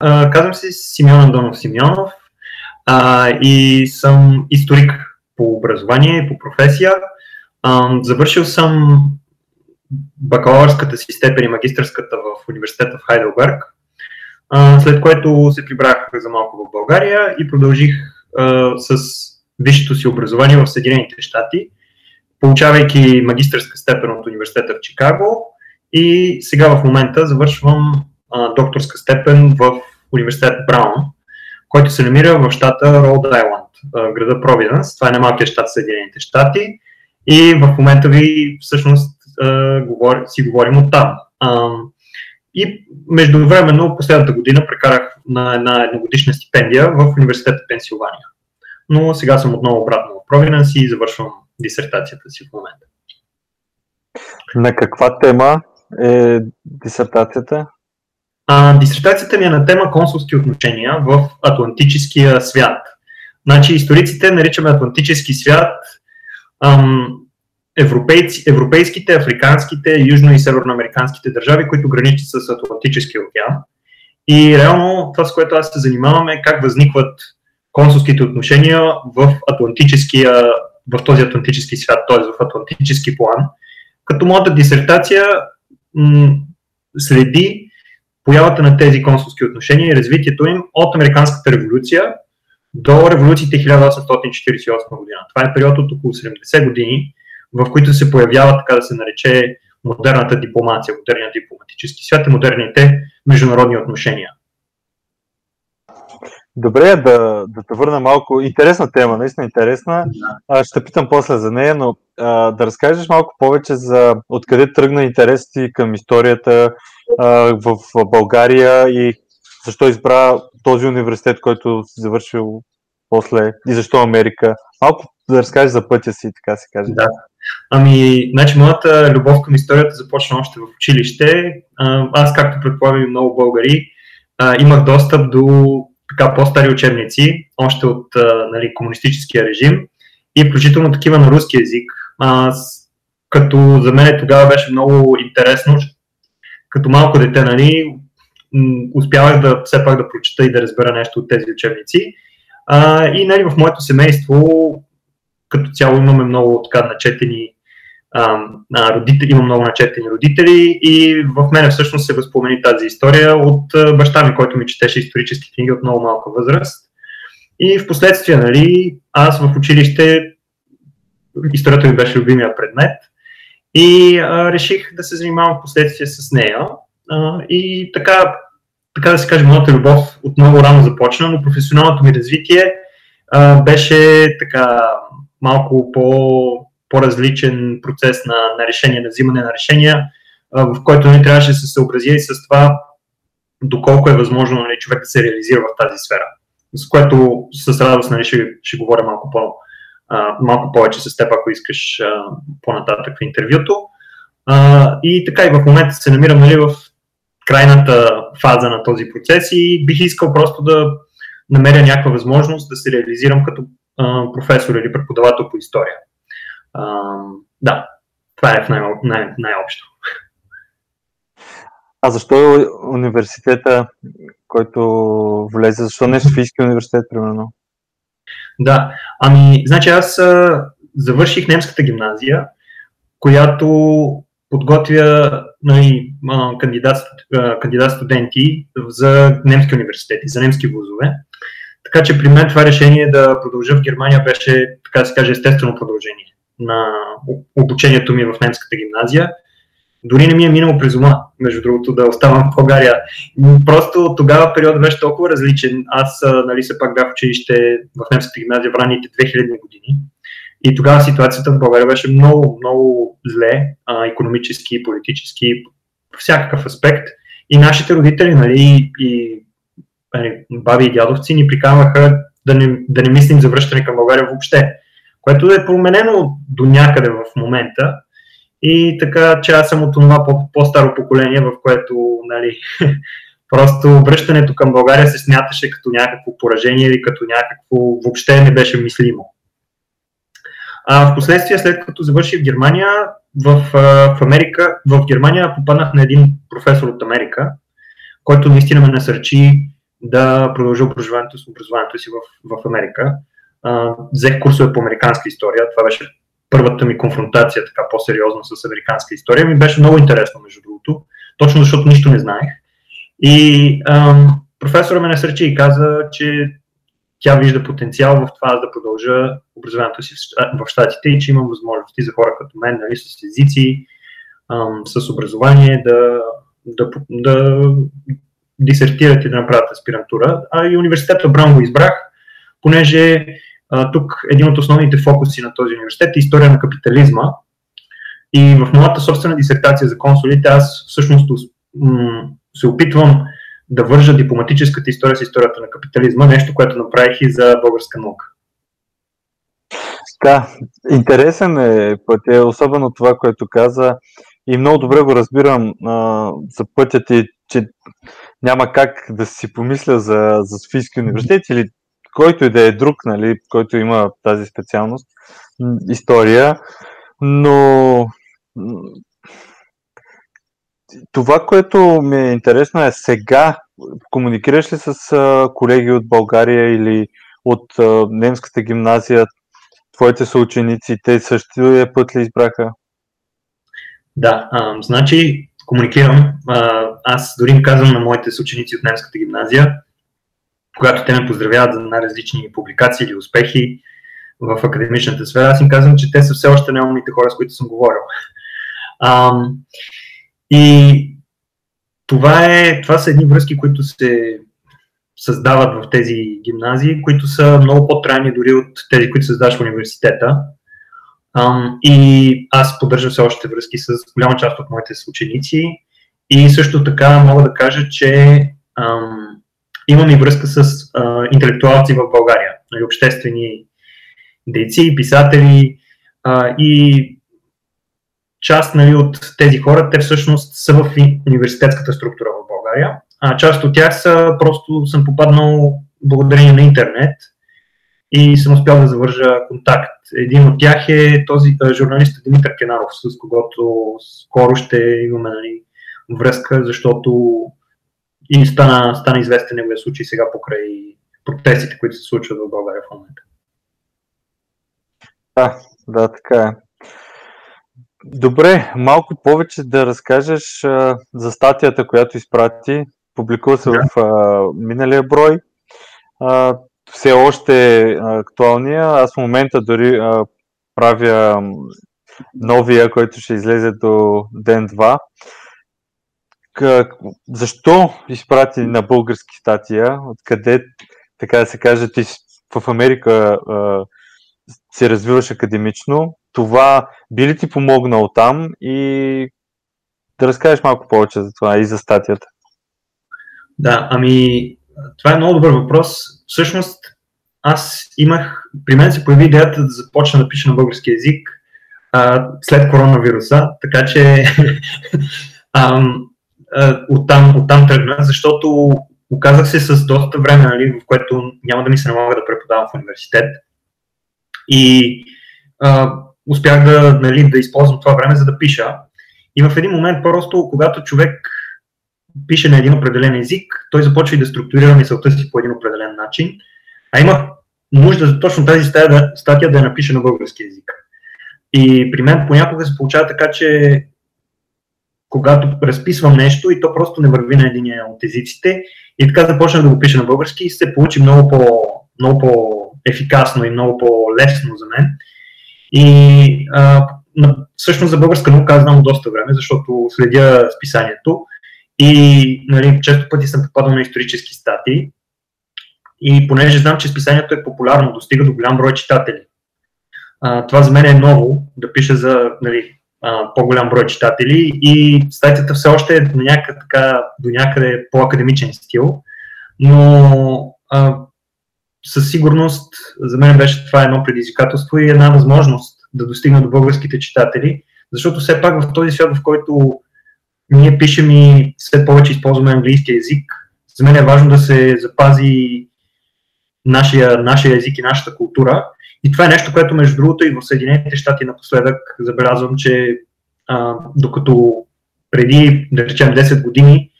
Казвам се Симеон Андонов Симеонов а, и съм историк по образование и по професия. А, завършил съм бакалавърската си степен и магистърската в университета в Хайделберг, а, след което се прибрах за малко в България и продължих а, с висшето си образование в Съединените щати, получавайки магистърска степен от университета в Чикаго и сега в момента завършвам а, докторска степен в университет Браун, който се намира в щата Род Айланд, града Провиденс. Това е немалкият щат Съединените щати. И в момента ви всъщност си говорим от там. И междувременно последната година прекарах на една едногодишна стипендия в университета Пенсилвания. Но сега съм отново обратно в Провиденс и завършвам дисертацията си в момента. На каква тема е дисертацията? А, дисертацията ми е на тема консулски отношения в Атлантическия свят. Значи, историците наричаме Атлантически свят ам, европейци, европейските, африканските, южно- и северноамериканските държави, които граничат с Атлантическия океан. И реално това, с което аз се занимавам е как възникват консулските отношения в Атлантическия, в този Атлантически свят, т.е. в Атлантически план. Като моята дисертация м- следи появата на тези консулски отношения и развитието им от Американската революция до революциите 1848 година. Това е период от около 70 години, в които се появява, така да се нарече, модерната дипломация, модерният дипломатически свят и модерните международни отношения. Добре, да, да те върна малко. Интересна тема, наистина интересна. А, ще питам после за нея, но а, да разкажеш малко повече за откъде тръгна интерес ти към историята а, в България и защо избра този университет, който си завършил после и защо Америка. Малко да разкажеш за пътя си, така се каже. Да. Ами, значи, моята любов към историята започна още в училище. Аз, както предполагам и много българи, имах достъп до така по-стари учебници, още от нали, комунистическия режим и включително такива на руски язик. Аз, като за мен тогава беше много интересно, като малко дете, нали, успявах да все пак да прочета и да разбера нещо от тези учебници. А, и нали, в моето семейство като цяло имаме много така начетени а, родители, имам много начетени родители и в мене всъщност се възпомени тази история от баща ми, който ми четеше исторически книги от много малка възраст. И в последствие, нали, аз в училище историята ми беше любимия предмет и а, реших да се занимавам в последствие с нея. А, и така, така да се каже, моята любов от много рано започна, но професионалното ми развитие а, беше така малко по, по-различен процес на, на решение, на взимане на решения, в който не трябваше да се съобрази и с това доколко е възможно нали, човек да се реализира в тази сфера. С което с радост нали, ще, ще говоря малко, по, малко повече с теб, ако искаш по-нататък в интервюто. И така и в момента се намирам нали, в крайната фаза на този процес и бих искал просто да намеря някаква възможност да се реализирам като професор или преподавател по история. Да, това е в най- най- най-общо. А защо университета, който влезе, защо не Софийския университет, примерно? Да, ами, значи аз а, завърших немската гимназия, която подготвя нали, кандидат, кандидат студенти за немски университети, за немски вузове. Така че при мен това решение да продължа в Германия беше, така да се каже, естествено продължение на обучението ми в немската гимназия. Дори не ми е минало през ума, между другото, да оставам в България. Просто тогава период беше толкова различен. Аз, нали, се пак бях училище в немската гимназия в ранните 2000 години. И тогава ситуацията в България беше много, много зле, а, економически, политически, всякакъв аспект. И нашите родители, нали, и Нали, баби и дядовци ни приканваха да не, да не мислим за връщане към България въобще, което е променено до някъде в момента. И така, че аз съм от това по-старо поколение, в което нали, просто връщането към България се смяташе като някакво поражение или като някакво въобще не беше мислимо. А в последствие, след като завърших в Германия, в, в Америка, в Германия попаднах на един професор от Америка, който наистина ме насърчи да продължа образованието, образованието си в, в Америка. Взех курсове по американска история. Това беше първата ми конфронтация така по-сериозна с американска история. Ми беше много интересно, между другото, точно защото нищо не знаех. И ам, професора ме насърчи и каза, че тя вижда потенциал в това да продължа образованието си в Штатите и че имам възможности за хора като мен, нали, с езици, ам, с образование, да, да, да дисертират и да направят аспирантура. А и университета Браун го избрах, понеже тук един от основните фокуси на този университет е история на капитализма. И в моята собствена дисертация за консулите аз всъщност се опитвам да вържа дипломатическата история с историята на капитализма, нещо, което направих и за българска наука. Да, интересен е пътя, особено това, което каза и много добре го разбирам а, за пътя ти, че няма как да си помисля за, за Софийски университет или който и да е друг, нали, който има тази специалност, история, но това, което ми е интересно е сега, комуникираш ли с колеги от България или от немската гимназия, твоите съученици, те същия път ли избраха? Да, а, значи комуникирам. А, аз дори им казвам на моите съученици от немската гимназия, когато те ме поздравяват за най-различни публикации или успехи в академичната сфера, аз им казвам, че те са все още неумните хора, с които съм говорил. А, и това, е, това са едни връзки, които се създават в тези гимназии, които са много по-трайни дори от тези, които създаваш в университета. Um, и аз поддържам все още връзки с голяма част от моите ученици. И също така мога да кажа, че um, имам и връзка с uh, интелектуалци в България, нали, обществени дейци, писатели uh, и част нали, от тези хора, те всъщност са в университетската структура в България, а част от тях са просто съм попаднал благодарение на интернет и съм успял да завържа контакт. Един от тях е този журналист Димитър Кенаров, с когото скоро ще имаме нали, връзка, защото и стана, стана известен неговия случай сега покрай протестите, които се случват в България в момента. Да, да, така е. Добре, малко повече да разкажеш а, за статията, която изпрати. Публикува се да. в а, миналия брой. А, все още е актуалния. Аз в момента дори а, правя новия, който ще излезе до ден-два. Как, защо изпрати на български статия? Откъде, така да се каже, ти в Америка а, се развиваш академично? Това би ли ти помогнал там и да разкажеш малко повече за това и за статията? Да, ами това е много добър въпрос. Всъщност, аз имах, при мен се появи идеята да започна да пиша на български язик а, след коронавируса, така че оттам, оттам тръгна, защото оказах се с доста време, нали, в което няма да ми се налага да преподавам в университет. И а, успях да, нали, да използвам това време, за да пиша. И в един момент, просто когато човек пише на един определен език, той започва и да структурира мисълта си по един определен начин. А има нужда за точно тази статия, статия да я напише на български язик. И при мен понякога се получава така, че когато разписвам нещо и то просто не върви на един от езиците и така започна да го пиша на български и се получи много, по, много по-ефикасно и много по-лесно за мен. И а, всъщност за българска наука аз знам доста време, защото следя списанието и нали, често пъти съм попадал на исторически статии и понеже знам, че списанието е популярно, достига до голям брой читатели. А, това за мен е ново, да пиша за нали, по-голям брой читатели и статията все още е до някъде, така, до някъде по-академичен стил, но а, със сигурност за мен беше това едно предизвикателство и една възможност да достигна до българските читатели, защото все пак в този свят, в който ние пишем и все повече използваме английски язик, за мен е важно да се запази нашия, нашия език и нашата култура. И това е нещо, което между другото и в Съединените щати напоследък забелязвам, че а, докато преди, да речем, 10 години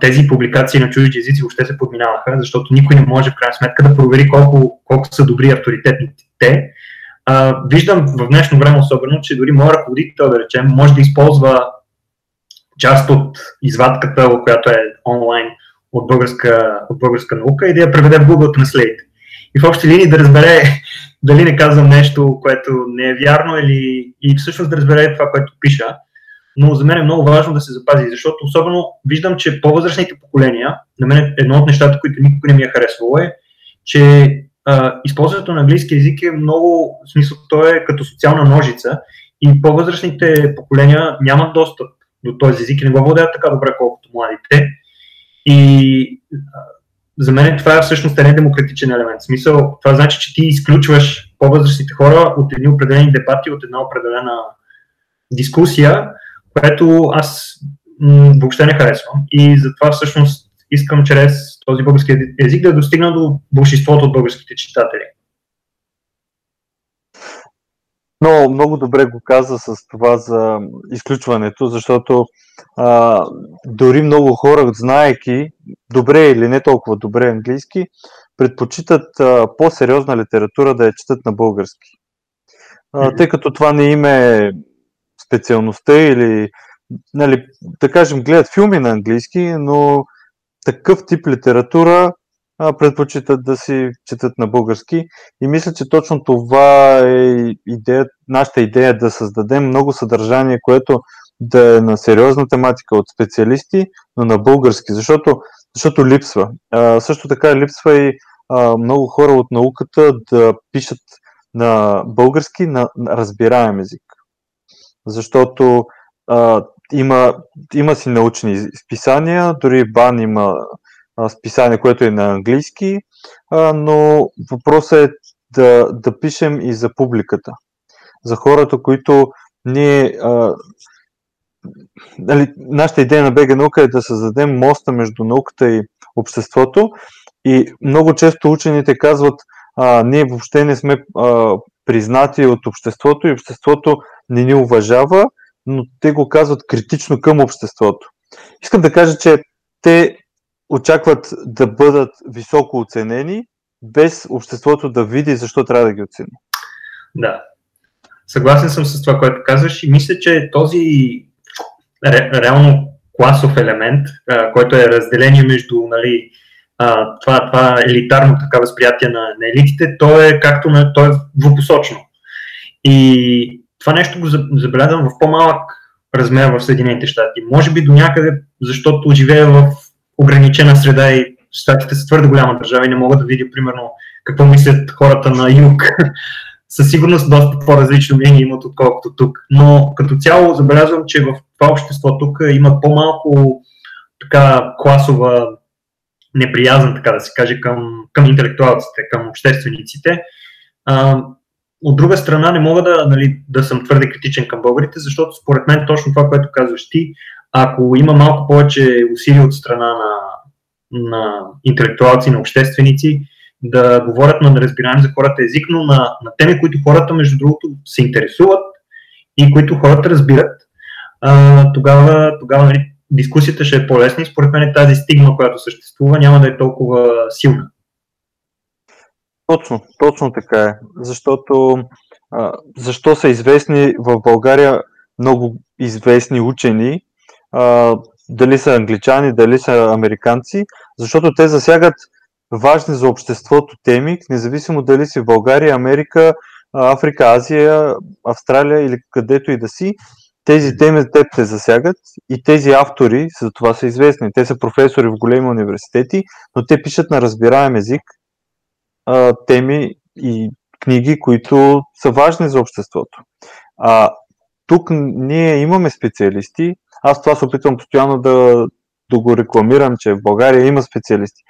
тези публикации на чужди езици въобще се подминаваха, защото никой не може в крайна сметка да провери колко, колко са добри авторитетните те. А, виждам в днешно време особено, че дори моят ръководител, да речем, може да използва част от извадката, която е онлайн от българска, от българска наука и да я преведе в Google Translate. И в общи линии да разбере дали не казвам нещо, което не е вярно или и всъщност да разбере това, което пиша. Но за мен е много важно да се запази, защото особено виждам, че по-възрастните поколения, на мен едно от нещата, които никой не ми е харесвало е, че а, използването на английски язик е много, в смисъл, то е като социална ножица и по-възрастните поколения нямат достъп до този език и не го владеят така добре, колкото младите. И за мен това всъщност е демократичен елемент. В смисъл, това значи, че ти изключваш по-възрастните хора от едни определени дебати, от една определена дискусия, което аз м- въобще не харесвам. И затова всъщност искам чрез този български език да достигна до большинството от българските читатели. Но много добре го каза с това за изключването, защото а, дори много хора, знаеки добре или не толкова добре английски, предпочитат а, по-сериозна литература да я четат на български. А, тъй като това не име специалността или, нали, да кажем, гледат филми на английски, но такъв тип литература предпочитат да си четат на български. И мисля, че точно това е идея, нашата идея да създадем много съдържание, което да е на сериозна тематика от специалисти, но на български, защото, защото липсва. А, също така липсва и а, много хора от науката да пишат на български на, на разбираем език. Защото а, има, има си научни списания, дори БАН има списание, което е на английски, но въпросът е да, да пишем и за публиката. За хората, които ние. А, нали, нашата идея на БГ наука е да създадем моста между науката и обществото. И много често учените казват, а, ние въобще не сме а, признати от обществото и обществото не ни уважава, но те го казват критично към обществото. Искам да кажа, че те очакват да бъдат високо оценени, без обществото да види защо трябва да ги оцени. Да. Съгласен съм с това, което казваш и мисля, че този ре, реално класов елемент, а, който е разделение между нали, а, това, това елитарно така възприятие на, на елитите, то е както на, то е двупосочно. И това нещо го забелязвам в по-малък размер в Съединените щати. Може би до някъде, защото живея в ограничена среда и щатите са твърде голяма държава и не мога да видя, примерно, какво мислят хората на юг. Със сигурност доста по-различно мнение имат, отколкото тук. Но като цяло забелязвам, че в това общество тук има по-малко така класова неприязан, така да се каже, към, към интелектуалците, към обществениците. А, от друга страна, не мога да, нали, да съм твърде критичен към българите, защото според мен точно това, което казваш ти, ако има малко повече усилия от страна на, на интелектуалци, на общественици, да говорят на неразбираем за хората език, но на, на теми, които хората, между другото, се интересуват и които хората разбират, а, тогава, тогава нали, дискусията ще е по-лесна и според мен тази стигма, която съществува, няма да е толкова силна. Точно, точно така е. Защото а, защо са известни в България много известни учени, а, дали са англичани, дали са американци, защото те засягат важни за обществото теми, независимо дали си в България, Америка, Африка, Азия, Австралия или където и да си, тези теми те те засягат и тези автори за това са известни. Те са професори в големи университети, но те пишат на разбираем език а, теми и книги, които са важни за обществото. А, тук ние имаме специалисти, аз това се опитвам постоянно да, да го рекламирам, че в България има специалисти.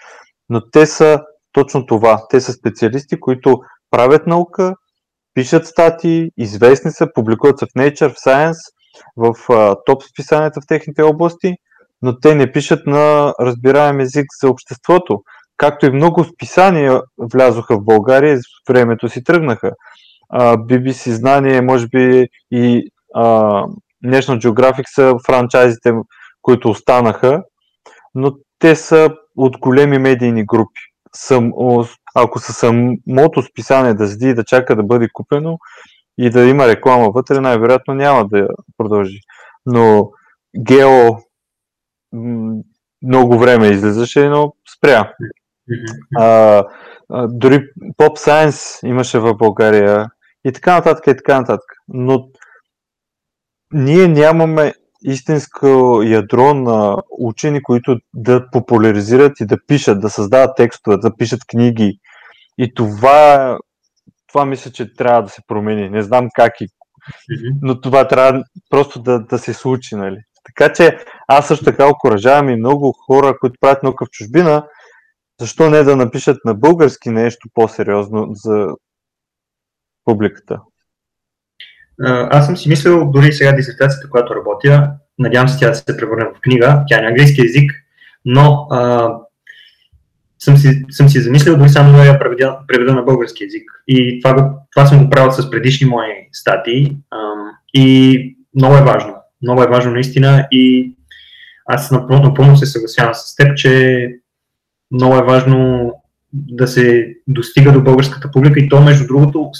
Но те са точно това. Те са специалисти, които правят наука, пишат статии, известни са, публикуват се в Nature, в Science, в а, топ списанията в техните области, но те не пишат на разбираем език за обществото. Както и много списания влязоха в България с времето си тръгнаха. А, BBC знание, може би и а, National Geographic са франчайзите, които останаха, но те са от големи медийни групи. Сам, ако са самото списание да седи и да чака да бъде купено и да има реклама вътре, най-вероятно няма да продължи. Но Гео много време излизаше, но спря. А, а, дори Pop Science имаше в България и така нататък, и така нататък. Но ние нямаме истинско ядро на учени, които да популяризират и да пишат, да създават текстове, да пишат книги. И това, това мисля, че трябва да се промени. Не знам как и но това трябва просто да, да се случи, нали? Така че аз също така окоръжавам и много хора, които правят наука в чужбина, защо не да напишат на български нещо по-сериозно за публиката? Аз съм си мислил дори сега дисертацията, която работя, надявам се тя да се превърне в книга, тя е на английски язик, но а, съм, си, съм си замислил дори само да я преведа, преведа на български язик. И това, това съм го правил с предишни мои статии а, и много е важно. Много е важно наистина и аз напълно, напълно се съгласявам с теб, че много е важно да се достига до българската публика и то, между другото,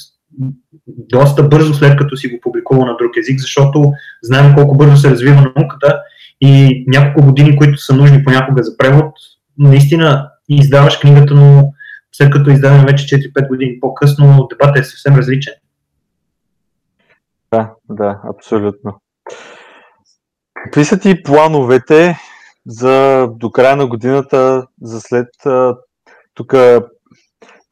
доста бързо след като си го публикувал на друг език, защото знаем колко бързо се развива науката и няколко години, които са нужни понякога за превод, наистина издаваш книгата, но след като издаваме вече 4-5 години по-късно, дебатът е съвсем различен. Да, да, абсолютно. Какви са ти плановете за до края на годината, за след тук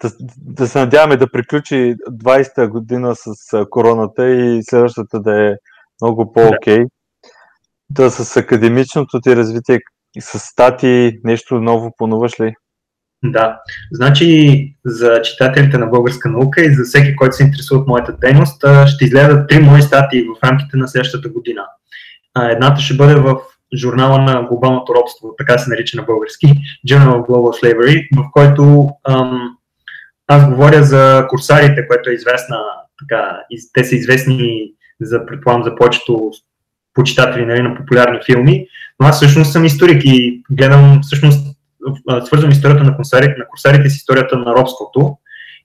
да, да се надяваме да приключи 20-та година с короната и следващата да е много по-окей. Да. да с академичното ти развитие, с стати, нещо ново плануваш ли? Да, значи за читателите на българска наука и за всеки, който се интересува от моята дейност, ще излязат три мои статии в рамките на следващата година. Едната ще бъде в журнала на глобалното робство, така се нарича на български, Journal of Global Slavery, в който ам, аз говоря за курсарите, което е известна, така, те са известни за, предполагам, за повечето почитатели нали, на популярни филми, но аз всъщност съм историк и гледам, всъщност, свързвам историята на курсарите, на курсарите с историята на робството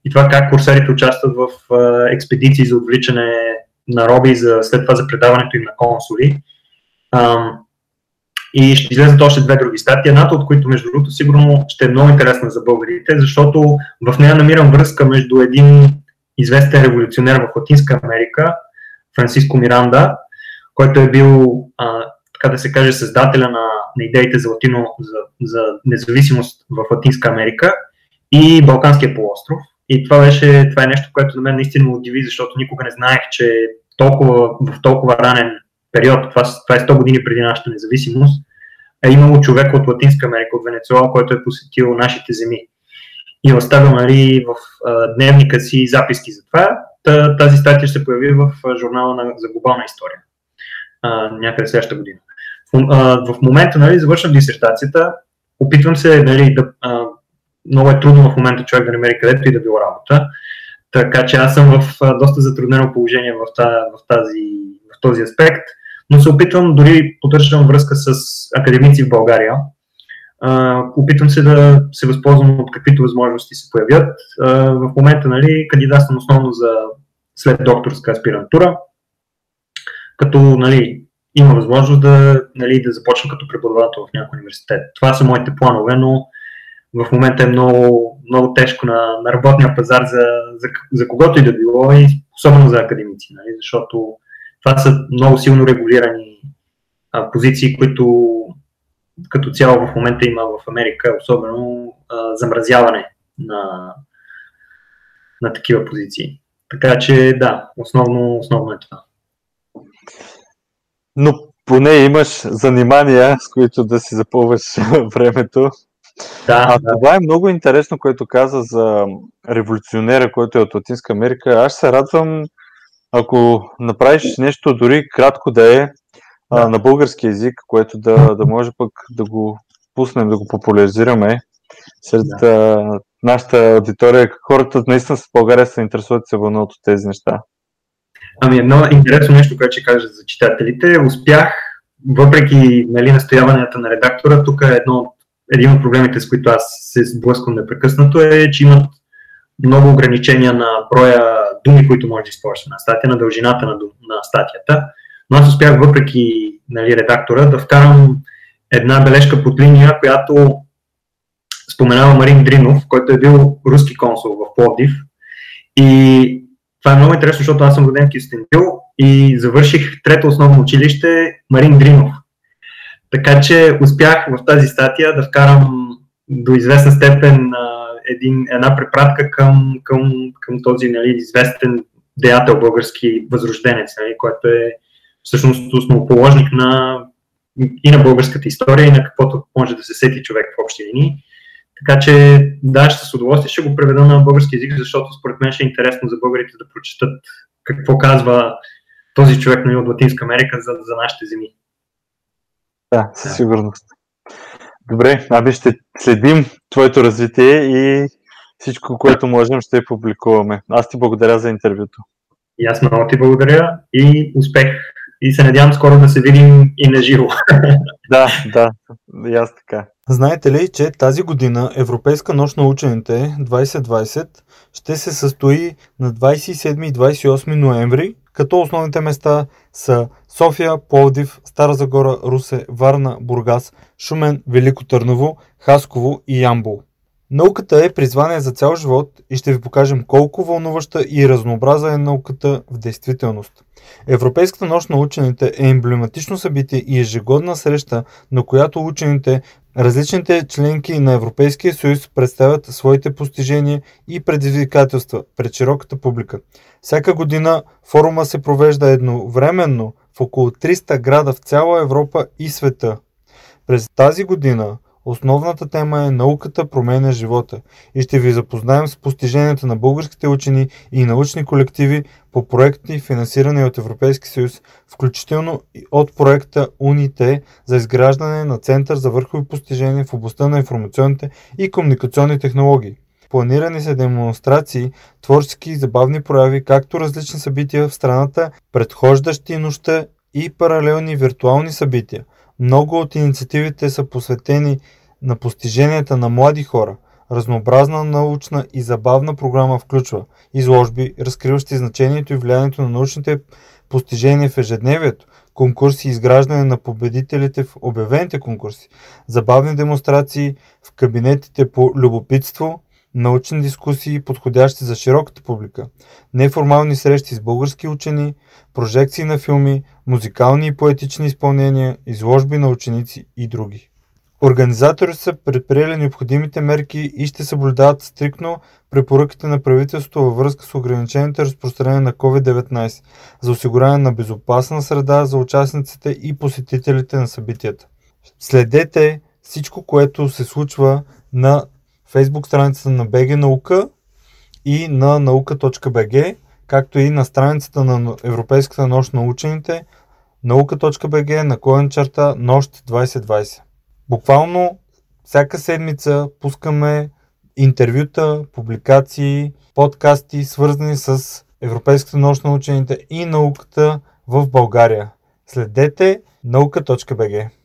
и това как курсарите участват в експедиции за отвличане на роби, за, след това за предаването им на консули. Ам, и ще излезат още две други статии, едната от които, между другото, сигурно ще е много интересна за българите, защото в нея намирам връзка между един известен революционер в Латинска Америка, Франциско Миранда, който е бил, а, така да се каже, създателя на, на идеите за, латино, за, за независимост в Латинска Америка и Балканския полуостров. И това, беше, това е нещо, което на мен наистина удиви, защото никога не знаех, че толкова, в толкова ранен период, това, това е 100 години преди нашата независимост, е имало човек от Латинска Америка, от Венецуела, който е посетил нашите земи и оставил нали, в а, дневника си записки за това. Тази статия ще се появи в журнала на, за глобална история а, някъде следващата година. В, а, в момента нали, завършвам дисертацията, опитвам се нали, да. А, много е трудно в момента човек да намери където и да било работа, така че аз съм в а, доста затруднено положение в, тази, в, тази, в този аспект но се опитвам, дори поддържам връзка с академици в България. Опитвам се да се възползвам от каквито възможности се появят. В момента нали, кандидатствам основно за след докторска аспирантура, като нали, има възможност да, нали, да започна като преподавател в някой университет. Това са моите планове, но в момента е много, много тежко на, на работния пазар за, за, за когото и да било, и особено за академици, нали, защото това са много силно регулирани а, позиции, които като цяло в момента има в Америка, особено а, замразяване на, на такива позиции. Така че да, основно, основно е това. Но поне имаш занимания, с които да си запълваш времето. Да, а да. това е много интересно, което каза за революционера, който е от Латинска Америка. Аз се радвам ако направиш нещо, дори кратко да е а, на български язик, което да, да може пък да го пуснем, да го популяризираме сред да. а, нашата аудитория, хората наистина с България се интересуват се вълнуват от тези неща. Ами едно интересно нещо, което ще кажа за читателите. Успях въпреки нали, настояванията на редактора, тук е едно, един от проблемите, с които аз се сблъсквам непрекъснато, е, че имат много ограничения на броя думи, които може да използваш на статия, на дължината на, на статията. Но аз успях, въпреки нали, редактора, да вкарам една бележка под линия, която споменава Марин Дринов, който е бил руски консул в Пловдив. И това е много интересно, защото аз съм роден в Кюстендил и завърших трето основно училище Марин Дринов. Така че успях в тази статия да вкарам до известна степен един, една препратка към, към, към този нали, известен деятел български възрожденец, нали, който е всъщност основоположник на, и на българската история, и на каквото може да се сети човек в общи линии. Така че да, ще с удоволствие ще го преведа на български язик, защото според мен ще е интересно за българите да прочитат какво казва този човек нали, от Латинска Америка за, за нашите земи. Да, със сигурност. Добре, ами ще следим твоето развитие и всичко, което можем, ще публикуваме. Аз ти благодаря за интервюто. И аз много ти благодаря и успех. И се надявам скоро да се видим и на живо. да, да, и аз така. Знаете ли, че тази година Европейска нощ на учените 2020 ще се състои на 27 и 28 ноември, като основните места са София, Пловдив, Стара Загора, Русе, Варна, Бургас, Шумен, Велико Търново, Хасково и Ямбол. Науката е призвание за цял живот и ще ви покажем колко вълнуваща и разнообраза е науката в действителност. Европейската нощ на учените е емблематично събитие и ежегодна среща, на която учените, различните членки на Европейския съюз представят своите постижения и предизвикателства пред широката публика. Всяка година форума се провежда едновременно в около 300 града в цяла Европа и света. През тази година Основната тема е Науката променя живота и ще ви запознаем с постиженията на българските учени и научни колективи по проекти, финансирани от Европейски съюз, включително и от проекта УНИТЕ за изграждане на Център за върхови постижения в областта на информационните и комуникационни технологии. Планирани са демонстрации, творчески и забавни прояви, както различни събития в страната, предхождащи нощта и паралелни виртуални събития. Много от инициативите са посветени на постиженията на млади хора. Разнообразна научна и забавна програма включва изложби, разкриващи значението и влиянието на научните постижения в ежедневието, конкурси и изграждане на победителите в обявените конкурси, забавни демонстрации в кабинетите по любопитство, научни дискусии, подходящи за широката публика, неформални срещи с български учени, прожекции на филми, музикални и поетични изпълнения, изложби на ученици и други. Организаторите са предприели необходимите мерки и ще съблюдават стрикно препоръките на правителството във връзка с ограничените разпространение на COVID-19 за осигуряване на безопасна среда за участниците и посетителите на събитията. Следете всичко, което се случва на фейсбук страницата на BG наука и на наука.bg, както и на страницата на Европейската нощ на учените наука.bg наклонен черта нощ 2020. Буквално всяка седмица пускаме интервюта, публикации, подкасти, свързани с Европейската нощ на учените и науката в България. Следете наука.бг.